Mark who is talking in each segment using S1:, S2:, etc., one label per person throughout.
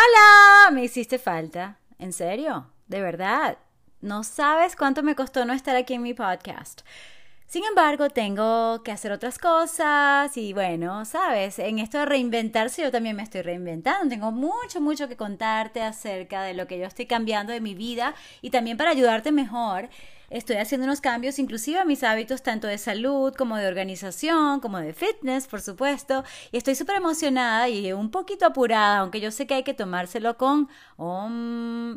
S1: Hola, me hiciste falta. ¿En serio? ¿De verdad? No sabes cuánto me costó no estar aquí en mi podcast. Sin embargo, tengo que hacer otras cosas y bueno, sabes, en esto de reinventarse yo también me estoy reinventando. Tengo mucho, mucho que contarte acerca de lo que yo estoy cambiando de mi vida y también para ayudarte mejor Estoy haciendo unos cambios inclusive a mis hábitos tanto de salud como de organización, como de fitness, por supuesto. Y estoy súper emocionada y un poquito apurada, aunque yo sé que hay que tomárselo con...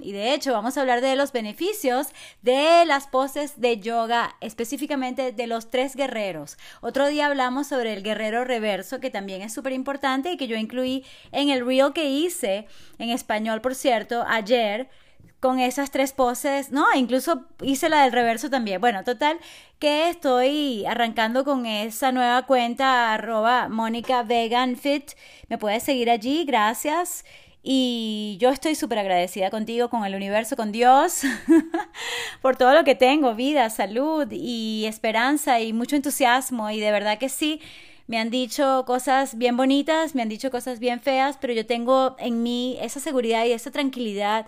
S1: y de hecho vamos a hablar de los beneficios de las poses de yoga, específicamente de los tres guerreros. Otro día hablamos sobre el guerrero reverso, que también es súper importante y que yo incluí en el reel que hice, en español por cierto, ayer con esas tres poses, no, incluso hice la del reverso también. Bueno, total, que estoy arrancando con esa nueva cuenta arroba Mónica Vegan Fit. Me puedes seguir allí, gracias. Y yo estoy súper agradecida contigo, con el universo, con Dios, por todo lo que tengo, vida, salud y esperanza y mucho entusiasmo. Y de verdad que sí, me han dicho cosas bien bonitas, me han dicho cosas bien feas, pero yo tengo en mí esa seguridad y esa tranquilidad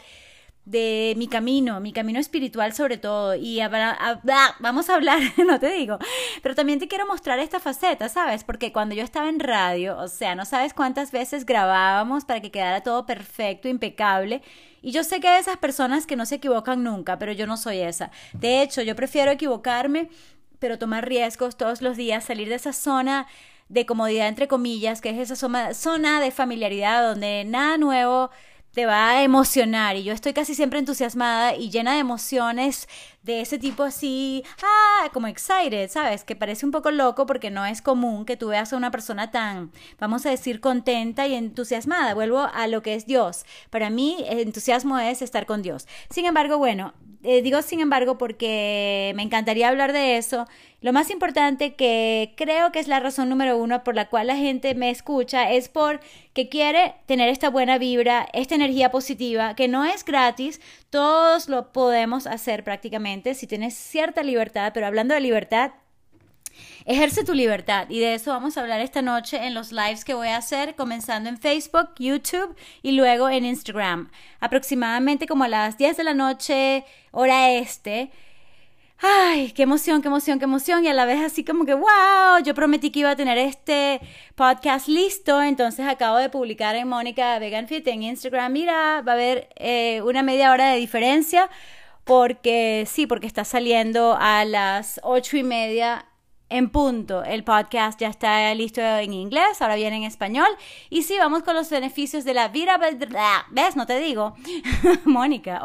S1: de mi camino, mi camino espiritual sobre todo. Y vamos a hablar, no te digo, pero también te quiero mostrar esta faceta, ¿sabes? Porque cuando yo estaba en radio, o sea, no sabes cuántas veces grabábamos para que quedara todo perfecto, impecable. Y yo sé que hay esas personas que no se equivocan nunca, pero yo no soy esa. De hecho, yo prefiero equivocarme, pero tomar riesgos todos los días, salir de esa zona de comodidad, entre comillas, que es esa zona, zona de familiaridad donde nada nuevo te va a emocionar y yo estoy casi siempre entusiasmada y llena de emociones de ese tipo así, ah, como excited, ¿sabes? Que parece un poco loco porque no es común que tú veas a una persona tan, vamos a decir, contenta y entusiasmada. Vuelvo a lo que es Dios. Para mí, entusiasmo es estar con Dios. Sin embargo, bueno, eh, digo sin embargo porque me encantaría hablar de eso. Lo más importante que creo que es la razón número uno por la cual la gente me escucha es porque quiere tener esta buena vibra, esta energía positiva, que no es gratis, todos lo podemos hacer prácticamente si tienes cierta libertad, pero hablando de libertad, Ejerce tu libertad y de eso vamos a hablar esta noche en los lives que voy a hacer, comenzando en Facebook, YouTube y luego en Instagram. Aproximadamente como a las 10 de la noche, hora este. Ay, qué emoción, qué emoción, qué emoción. Y a la vez así como que, wow, yo prometí que iba a tener este podcast listo. Entonces acabo de publicar en Mónica Vegan Fit en Instagram. Mira, va a haber eh, una media hora de diferencia. Porque sí, porque está saliendo a las ocho y media en punto. El podcast ya está listo en inglés, ahora viene en español. Y sí, vamos con los beneficios de la vida. ¿Ves? No te digo. Mónica,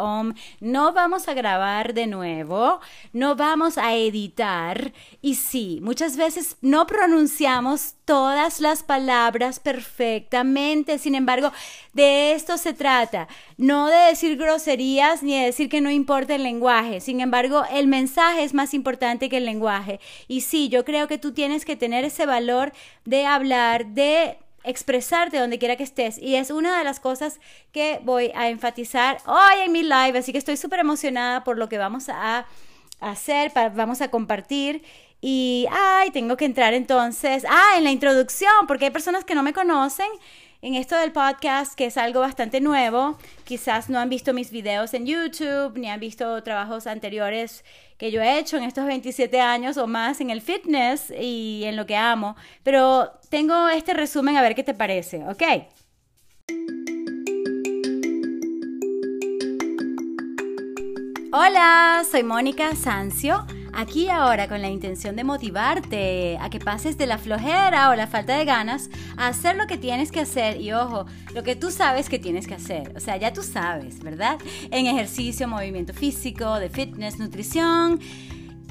S1: no vamos a grabar de nuevo, no vamos a editar. Y sí, muchas veces no pronunciamos todas las palabras perfectamente. Sin embargo, de esto se trata. No de decir groserías ni de decir que no importa el lenguaje. Sin embargo, el mensaje es más importante que el lenguaje. Y sí, yo creo que tú tienes que tener ese valor de hablar, de expresarte donde quiera que estés. Y es una de las cosas que voy a enfatizar hoy en mi live. Así que estoy súper emocionada por lo que vamos a hacer, vamos a compartir. Y, ay, tengo que entrar entonces, ah, en la introducción, porque hay personas que no me conocen en esto del podcast, que es algo bastante nuevo. Quizás no han visto mis videos en YouTube, ni han visto trabajos anteriores que yo he hecho en estos 27 años o más en el fitness y en lo que amo. Pero tengo este resumen a ver qué te parece, ¿ok? Hola, soy Mónica Sancio aquí ahora con la intención de motivarte a que pases de la flojera o la falta de ganas a hacer lo que tienes que hacer y ojo, lo que tú sabes que tienes que hacer, o sea, ya tú sabes, ¿verdad? En ejercicio, movimiento físico, de fitness, nutrición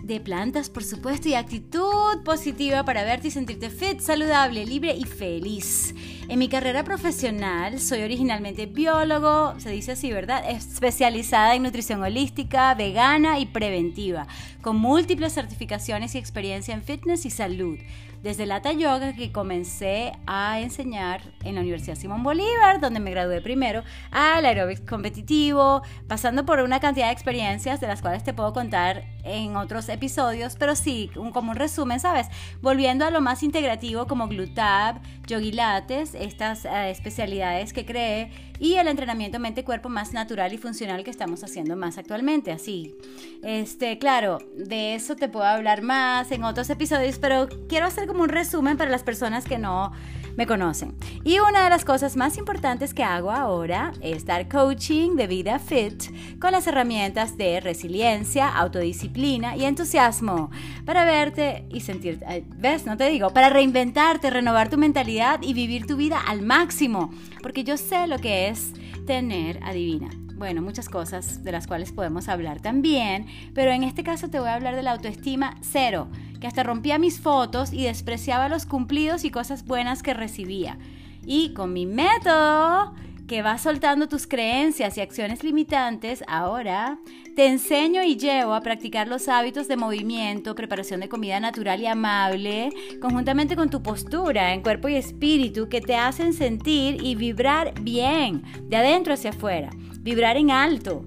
S1: de plantas, por supuesto, y actitud positiva para verte y sentirte fit, saludable, libre y feliz. En mi carrera profesional soy originalmente biólogo, se dice así, ¿verdad? Especializada en nutrición holística, vegana y preventiva, con múltiples certificaciones y experiencia en fitness y salud desde el Hatha Yoga que comencé a enseñar en la Universidad Simón Bolívar, donde me gradué primero, al aeróbic competitivo, pasando por una cantidad de experiencias de las cuales te puedo contar en otros episodios, pero sí, como un resumen, ¿sabes? Volviendo a lo más integrativo como Glutab, Yogilates, estas eh, especialidades que cree, y el entrenamiento mente-cuerpo más natural y funcional que estamos haciendo más actualmente, así. Este, claro, de eso te puedo hablar más en otros episodios, pero quiero hacer como un resumen para las personas que no me conocen. Y una de las cosas más importantes que hago ahora es dar coaching de vida fit con las herramientas de resiliencia, autodisciplina y entusiasmo para verte y sentirte, ves, no te digo, para reinventarte, renovar tu mentalidad y vivir tu vida al máximo, porque yo sé lo que es tener, adivina, bueno, muchas cosas de las cuales podemos hablar también, pero en este caso te voy a hablar de la autoestima cero, que hasta rompía mis fotos y despreciaba los cumplidos y cosas buenas que recibía. Y con mi método, que va soltando tus creencias y acciones limitantes, ahora te enseño y llevo a practicar los hábitos de movimiento, preparación de comida natural y amable, conjuntamente con tu postura en cuerpo y espíritu que te hacen sentir y vibrar bien, de adentro hacia afuera vibrar en alto,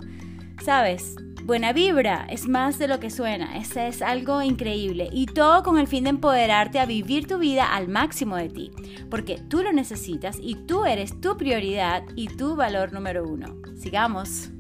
S1: ¿sabes? Buena vibra es más de lo que suena, ese es algo increíble y todo con el fin de empoderarte a vivir tu vida al máximo de ti, porque tú lo necesitas y tú eres tu prioridad y tu valor número uno. Sigamos.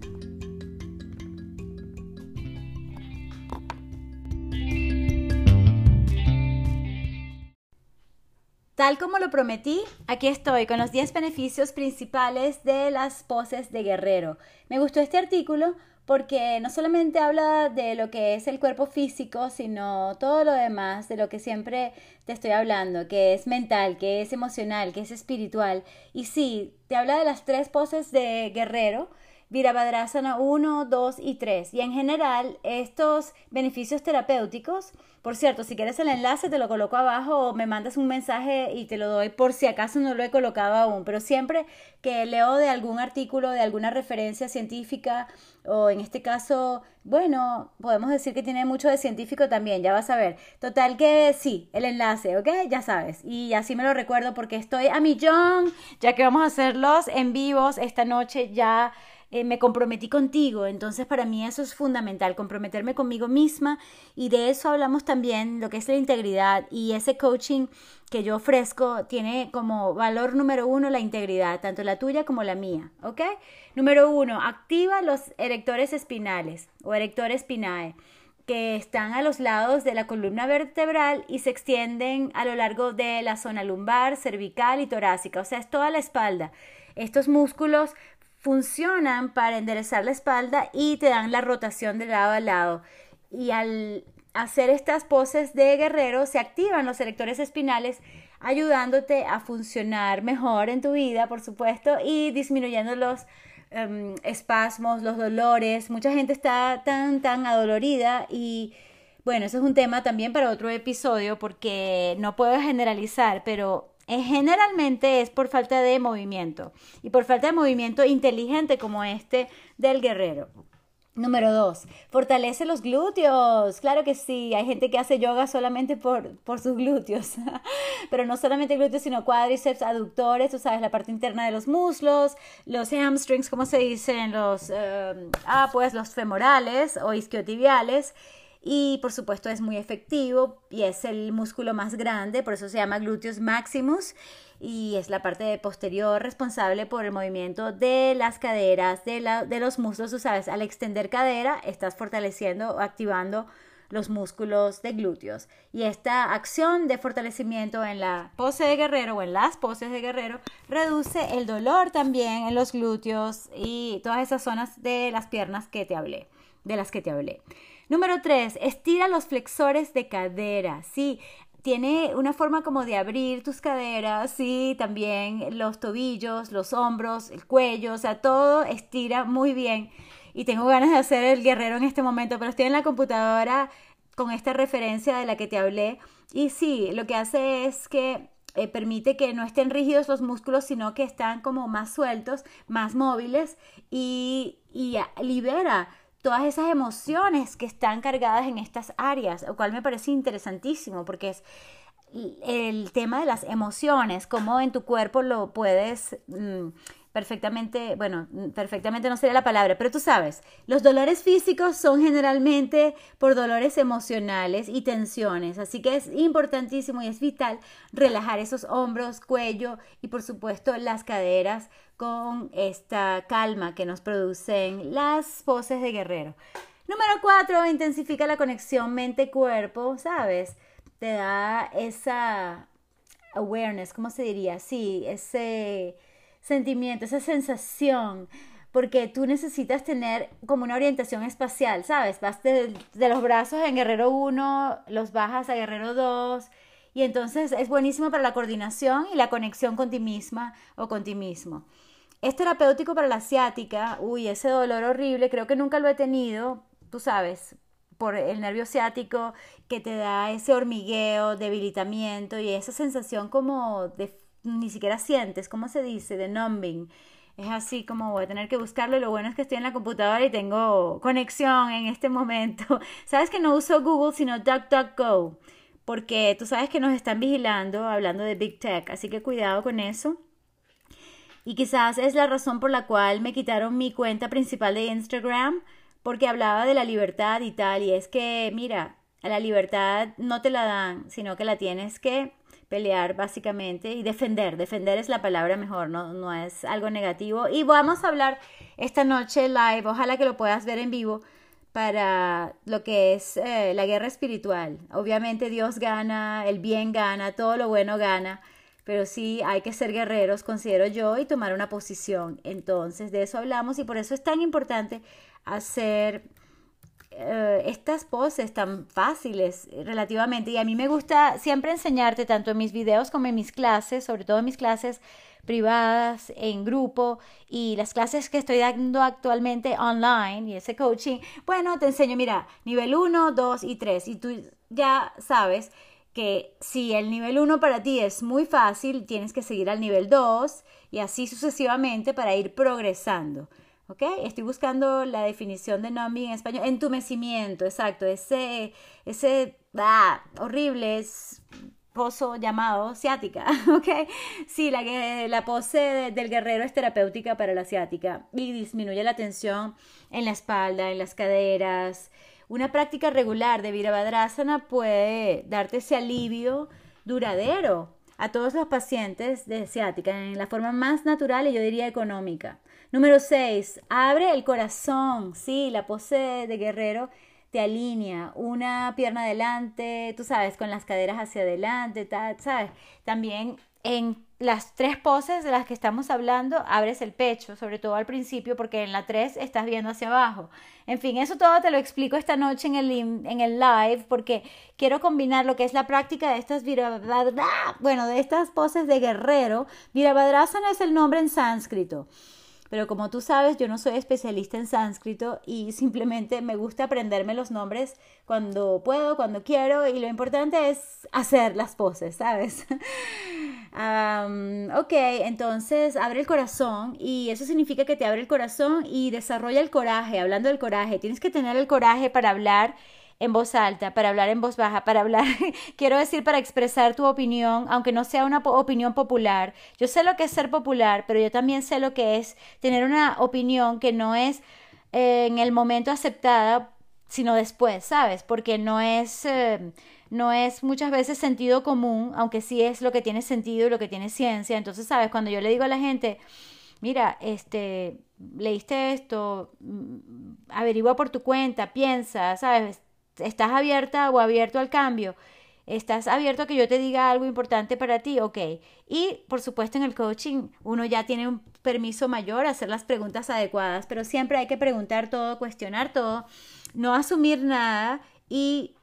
S1: Tal como lo prometí, aquí estoy con los 10 beneficios principales de las poses de guerrero. Me gustó este artículo porque no solamente habla de lo que es el cuerpo físico, sino todo lo demás, de lo que siempre te estoy hablando, que es mental, que es emocional, que es espiritual. Y sí, te habla de las tres poses de guerrero, Virabhadrasana 1, 2 y 3. Y en general, estos beneficios terapéuticos, por cierto, si quieres el enlace te lo coloco abajo o me mandas un mensaje y te lo doy por si acaso no lo he colocado aún, pero siempre que leo de algún artículo, de alguna referencia científica o en este caso, bueno, podemos decir que tiene mucho de científico también, ya vas a ver. Total que sí, el enlace, ¿ok? Ya sabes. Y así me lo recuerdo porque estoy a millón, ya que vamos a hacerlos en vivos esta noche ya eh, me comprometí contigo. Entonces para mí eso es fundamental, comprometerme conmigo misma y de eso hablamos también, lo que es la integridad y ese coaching que yo ofrezco tiene como valor número uno la integridad, tanto la tuya como la mía, ¿ok? Número uno, activa los erectores espinales o erectores spinae que están a los lados de la columna vertebral y se extienden a lo largo de la zona lumbar, cervical y torácica, o sea, es toda la espalda. Estos músculos funcionan para enderezar la espalda y te dan la rotación de lado a lado. Y al hacer estas poses de guerrero se activan los erectores espinales ayudándote a funcionar mejor en tu vida, por supuesto, y disminuyendo los em, espasmos, los dolores. Mucha gente está tan, tan adolorida y bueno, eso es un tema también para otro episodio porque no puedo generalizar, pero generalmente es por falta de movimiento y por falta de movimiento inteligente como este del guerrero. Número dos, fortalece los glúteos. Claro que sí, hay gente que hace yoga solamente por, por sus glúteos, pero no solamente glúteos, sino cuádriceps, aductores, tú sabes, la parte interna de los muslos, los hamstrings, como se dicen, los, eh, ah, pues los femorales o isquiotibiales y por supuesto es muy efectivo y es el músculo más grande, por eso se llama gluteus maximus y es la parte posterior responsable por el movimiento de las caderas, de, la, de los muslos, tú sabes, al extender cadera estás fortaleciendo o activando los músculos de glúteos. Y esta acción de fortalecimiento en la pose de guerrero o en las poses de guerrero reduce el dolor también en los glúteos y todas esas zonas de las piernas que te hablé, de las que te hablé. Número 3, estira los flexores de cadera. Sí, tiene una forma como de abrir tus caderas, sí, también los tobillos, los hombros, el cuello, o sea, todo estira muy bien. Y tengo ganas de hacer el guerrero en este momento, pero estoy en la computadora con esta referencia de la que te hablé. Y sí, lo que hace es que eh, permite que no estén rígidos los músculos, sino que están como más sueltos, más móviles y, y libera todas esas emociones que están cargadas en estas áreas, lo cual me parece interesantísimo porque es el tema de las emociones, cómo en tu cuerpo lo puedes mm, perfectamente, bueno, perfectamente no sería la palabra, pero tú sabes, los dolores físicos son generalmente por dolores emocionales y tensiones, así que es importantísimo y es vital relajar esos hombros, cuello y por supuesto las caderas con esta calma que nos producen las poses de guerrero. Número cuatro, intensifica la conexión mente-cuerpo, ¿sabes? Te da esa awareness, ¿cómo se diría? Sí, ese sentimiento, esa sensación, porque tú necesitas tener como una orientación espacial, ¿sabes? Vas de, los brazos en Guerrero 1, los bajas a Guerrero 2, y entonces es buenísimo para la coordinación y la conexión con ti misma o con ti mismo. Es terapéutico para la asiática, uy, ese dolor horrible, creo que nunca lo he tenido, tú sabes, por el nervio ciático que te da ese hormigueo, debilitamiento y esa sensación como de ni siquiera sientes, ¿cómo se dice? De numbing. Es así como voy a tener que buscarlo. Lo bueno es que estoy en la computadora y tengo conexión en este momento. Sabes que no uso Google sino DuckDuckGo porque tú sabes que nos están vigilando hablando de Big Tech, así que cuidado con eso. Y quizás es la razón por la cual me quitaron mi cuenta principal de Instagram, porque hablaba de la libertad y tal, y es que, mira, la libertad no te la dan, sino que la tienes que pelear básicamente y defender. Defender es la palabra mejor, no, no es algo negativo. Y vamos a hablar esta noche live, ojalá que lo puedas ver en vivo para lo que es eh, la guerra espiritual. Obviamente Dios gana, el bien gana, todo lo bueno gana, pero sí hay que ser guerreros, considero yo, y tomar una posición. Entonces de eso hablamos y por eso es tan importante hacer eh, estas poses tan fáciles relativamente y a mí me gusta siempre enseñarte tanto en mis videos como en mis clases, sobre todo en mis clases privadas, en grupo y las clases que estoy dando actualmente online y ese coaching, bueno, te enseño, mira, nivel 1, 2 y 3 y tú ya sabes que si el nivel 1 para ti es muy fácil, tienes que seguir al nivel 2 y así sucesivamente para ir progresando. ¿Ok? Estoy buscando la definición de numbing en español. Entumecimiento, exacto. Ese, ese, ah, horrible pozo llamado ciática, ¿ok? Sí, la, la pose del guerrero es terapéutica para la ciática y disminuye la tensión en la espalda, en las caderas. Una práctica regular de Virabhadrasana puede darte ese alivio duradero a todos los pacientes de ciática en la forma más natural y yo diría económica. Número 6, abre el corazón. Sí, la pose de guerrero te alinea una pierna adelante, tú sabes, con las caderas hacia adelante, ¿sabes? También en las tres poses de las que estamos hablando, abres el pecho, sobre todo al principio, porque en la 3 estás viendo hacia abajo. En fin, eso todo te lo explico esta noche en el, en el live, porque quiero combinar lo que es la práctica de estas bueno, de estas poses de guerrero. Virabhadrasana es el nombre en sánscrito. Pero como tú sabes, yo no soy especialista en sánscrito y simplemente me gusta aprenderme los nombres cuando puedo, cuando quiero y lo importante es hacer las poses, ¿sabes? ok, entonces abre el corazón y eso significa que te abre el corazón y desarrolla el coraje. Hablando del coraje, tienes que tener el coraje para hablar en voz alta, para hablar en voz baja, para hablar, quiero decir, para expresar tu opinión, aunque no sea una opinión popular. Yo sé lo que es ser popular, pero yo también sé lo que es tener una opinión que no es eh, en el momento aceptada, sino después, ¿sabes? Porque no es... Eh, no es muchas veces sentido común, aunque sí es lo que tiene sentido y lo que tiene ciencia. Entonces, ¿sabes? Cuando yo le digo a la gente, mira, este, leíste esto, mm, averigua por tu cuenta, piensa, ¿sabes? ¿Estás abierta o abierto al cambio? ¿Estás abierto a que yo te diga algo importante para ti? Ok. Y por supuesto en el coaching uno ya tiene un permiso mayor a hacer las preguntas adecuadas, pero siempre hay que preguntar todo, cuestionar todo, no asumir nada y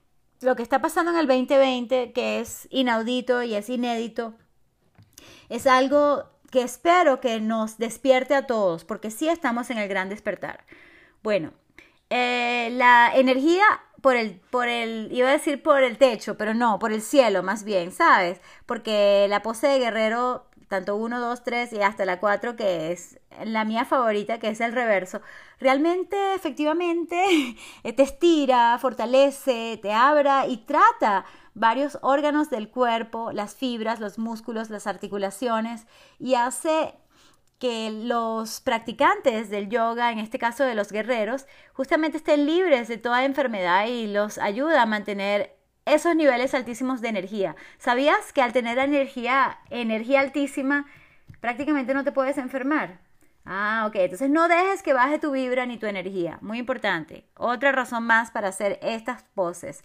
S1: lo que está pasando en el 2020, que es inaudito y es inédito, es algo que espero que nos despierte a todos, porque sí estamos en el gran despertar. Bueno, eh, la energía por el, por el, iba a decir por el techo, pero no, por el cielo más bien, ¿sabes? Porque la pose de guerrero, tanto 1, 2, 3 y hasta la 4, que es la mía favorita, que es el reverso, realmente, efectivamente, te estira, fortalece, te abra y trata varios órganos del cuerpo, las fibras, los músculos, las articulaciones y hace que los practicantes del yoga, en este caso de los guerreros, justamente estén libres de toda enfermedad y los ayuda a mantener esos niveles altísimos de energía. ¿Sabías que al tener energía, energía altísima, prácticamente no te puedes enfermar? Ah, ok. Entonces no dejes que baje tu vibra ni tu energía. Muy importante. Otra razón más para hacer estas poses.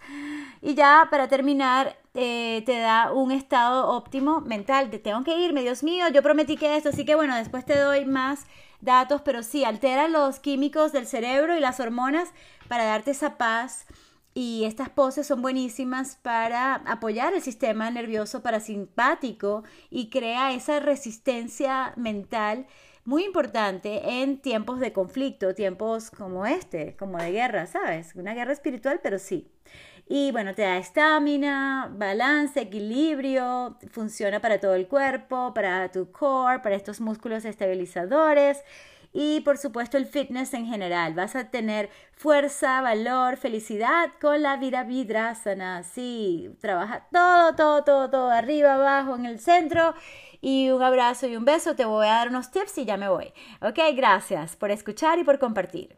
S1: Y ya para terminar, eh, te da un estado óptimo mental. Te tengo que irme, Dios mío, yo prometí que esto. Así que bueno, después te doy más datos, pero sí, altera los químicos del cerebro y las hormonas para darte esa paz. Y estas poses son buenísimas para apoyar el sistema nervioso parasimpático y crea esa resistencia mental muy importante en tiempos de conflicto, tiempos como este, como de guerra, ¿sabes? Una guerra espiritual, pero sí. Y bueno, te da estamina, balance, equilibrio, funciona para todo el cuerpo, para tu core, para estos músculos estabilizadores y por supuesto el fitness en general. Vas a tener fuerza, valor, felicidad con la vida vidrasana. Sí, trabaja todo, todo, todo, todo, arriba, abajo, en el centro y un abrazo y un beso. Te voy a dar unos tips y ya me voy. Ok, gracias por escuchar y por compartir.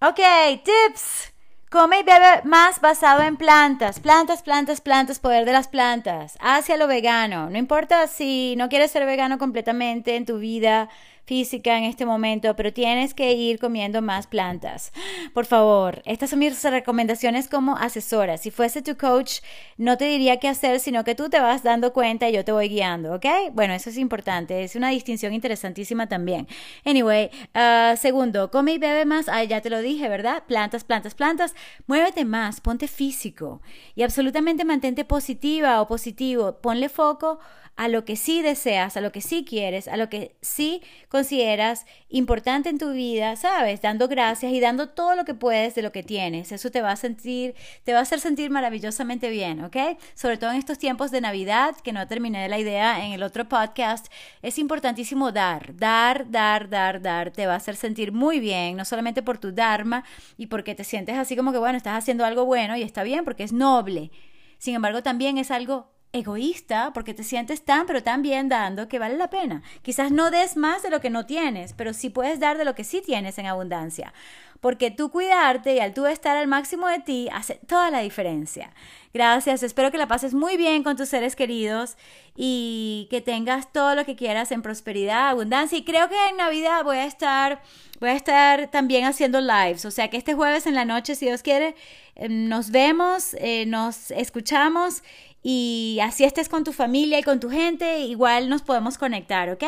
S1: Ok, tips. Come y bebe más basado en plantas, plantas, plantas, plantas, poder de las plantas, hacia lo vegano. No importa si no quieres ser vegano completamente en tu vida, física en este momento, pero tienes que ir comiendo más plantas. Por favor, estas son mis recomendaciones como asesora. Si fuese tu coach, no te diría qué hacer, sino que tú te vas dando cuenta y yo te voy guiando, ¿ok? Bueno, eso es importante, es una distinción interesantísima también. Anyway, uh, segundo, come y bebe más. Ay, ya te lo dije, ¿verdad? Plantas, plantas, plantas. Muévete más, ponte físico y absolutamente mantente positiva o positivo. Ponle foco a lo que sí deseas, a lo que sí quieres, a lo que sí consideras importante en tu vida, ¿sabes? Dando gracias y dando todo lo que puedes de lo que tienes. Eso te va a sentir, te va a hacer sentir maravillosamente bien, ¿ok? Sobre todo en estos tiempos de Navidad, que no terminé la idea en el otro podcast, es importantísimo dar, dar, dar, dar, dar. Te va a hacer sentir muy bien, no solamente por tu Dharma y porque te sientes así como que, bueno, estás haciendo algo bueno y está bien porque es noble. Sin embargo, también es algo egoísta porque te sientes tan pero tan bien dando que vale la pena. Quizás no des más de lo que no tienes, pero sí puedes dar de lo que sí tienes en abundancia. Porque tú cuidarte y al tú estar al máximo de ti hace toda la diferencia. Gracias, espero que la pases muy bien con tus seres queridos y que tengas todo lo que quieras en prosperidad, abundancia. Y creo que en Navidad voy a estar, voy a estar también haciendo lives. O sea que este jueves en la noche, si Dios quiere, eh, nos vemos, eh, nos escuchamos y así estés con tu familia y con tu gente, igual nos podemos conectar, ¿ok?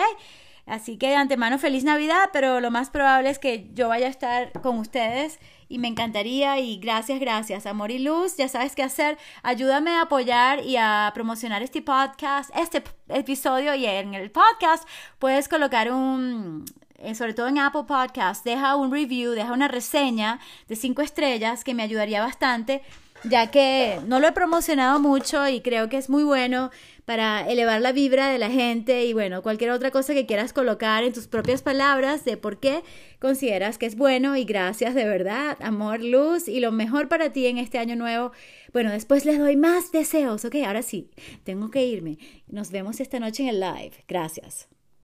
S1: Así que de antemano feliz Navidad, pero lo más probable es que yo vaya a estar con ustedes y me encantaría y gracias, gracias. Amor y luz, ya sabes qué hacer. Ayúdame a apoyar y a promocionar este podcast, este episodio y en el podcast puedes colocar un, eh, sobre todo en Apple Podcast, deja un review, deja una reseña de cinco estrellas que me ayudaría bastante ya que no lo he promocionado mucho y creo que es muy bueno para elevar la vibra de la gente y bueno, cualquier otra cosa que quieras colocar en tus propias palabras de por qué consideras que es bueno y gracias de verdad, amor, luz y lo mejor para ti en este año nuevo. Bueno, después les doy más deseos, ok, ahora sí, tengo que irme. Nos vemos esta noche en el live. Gracias.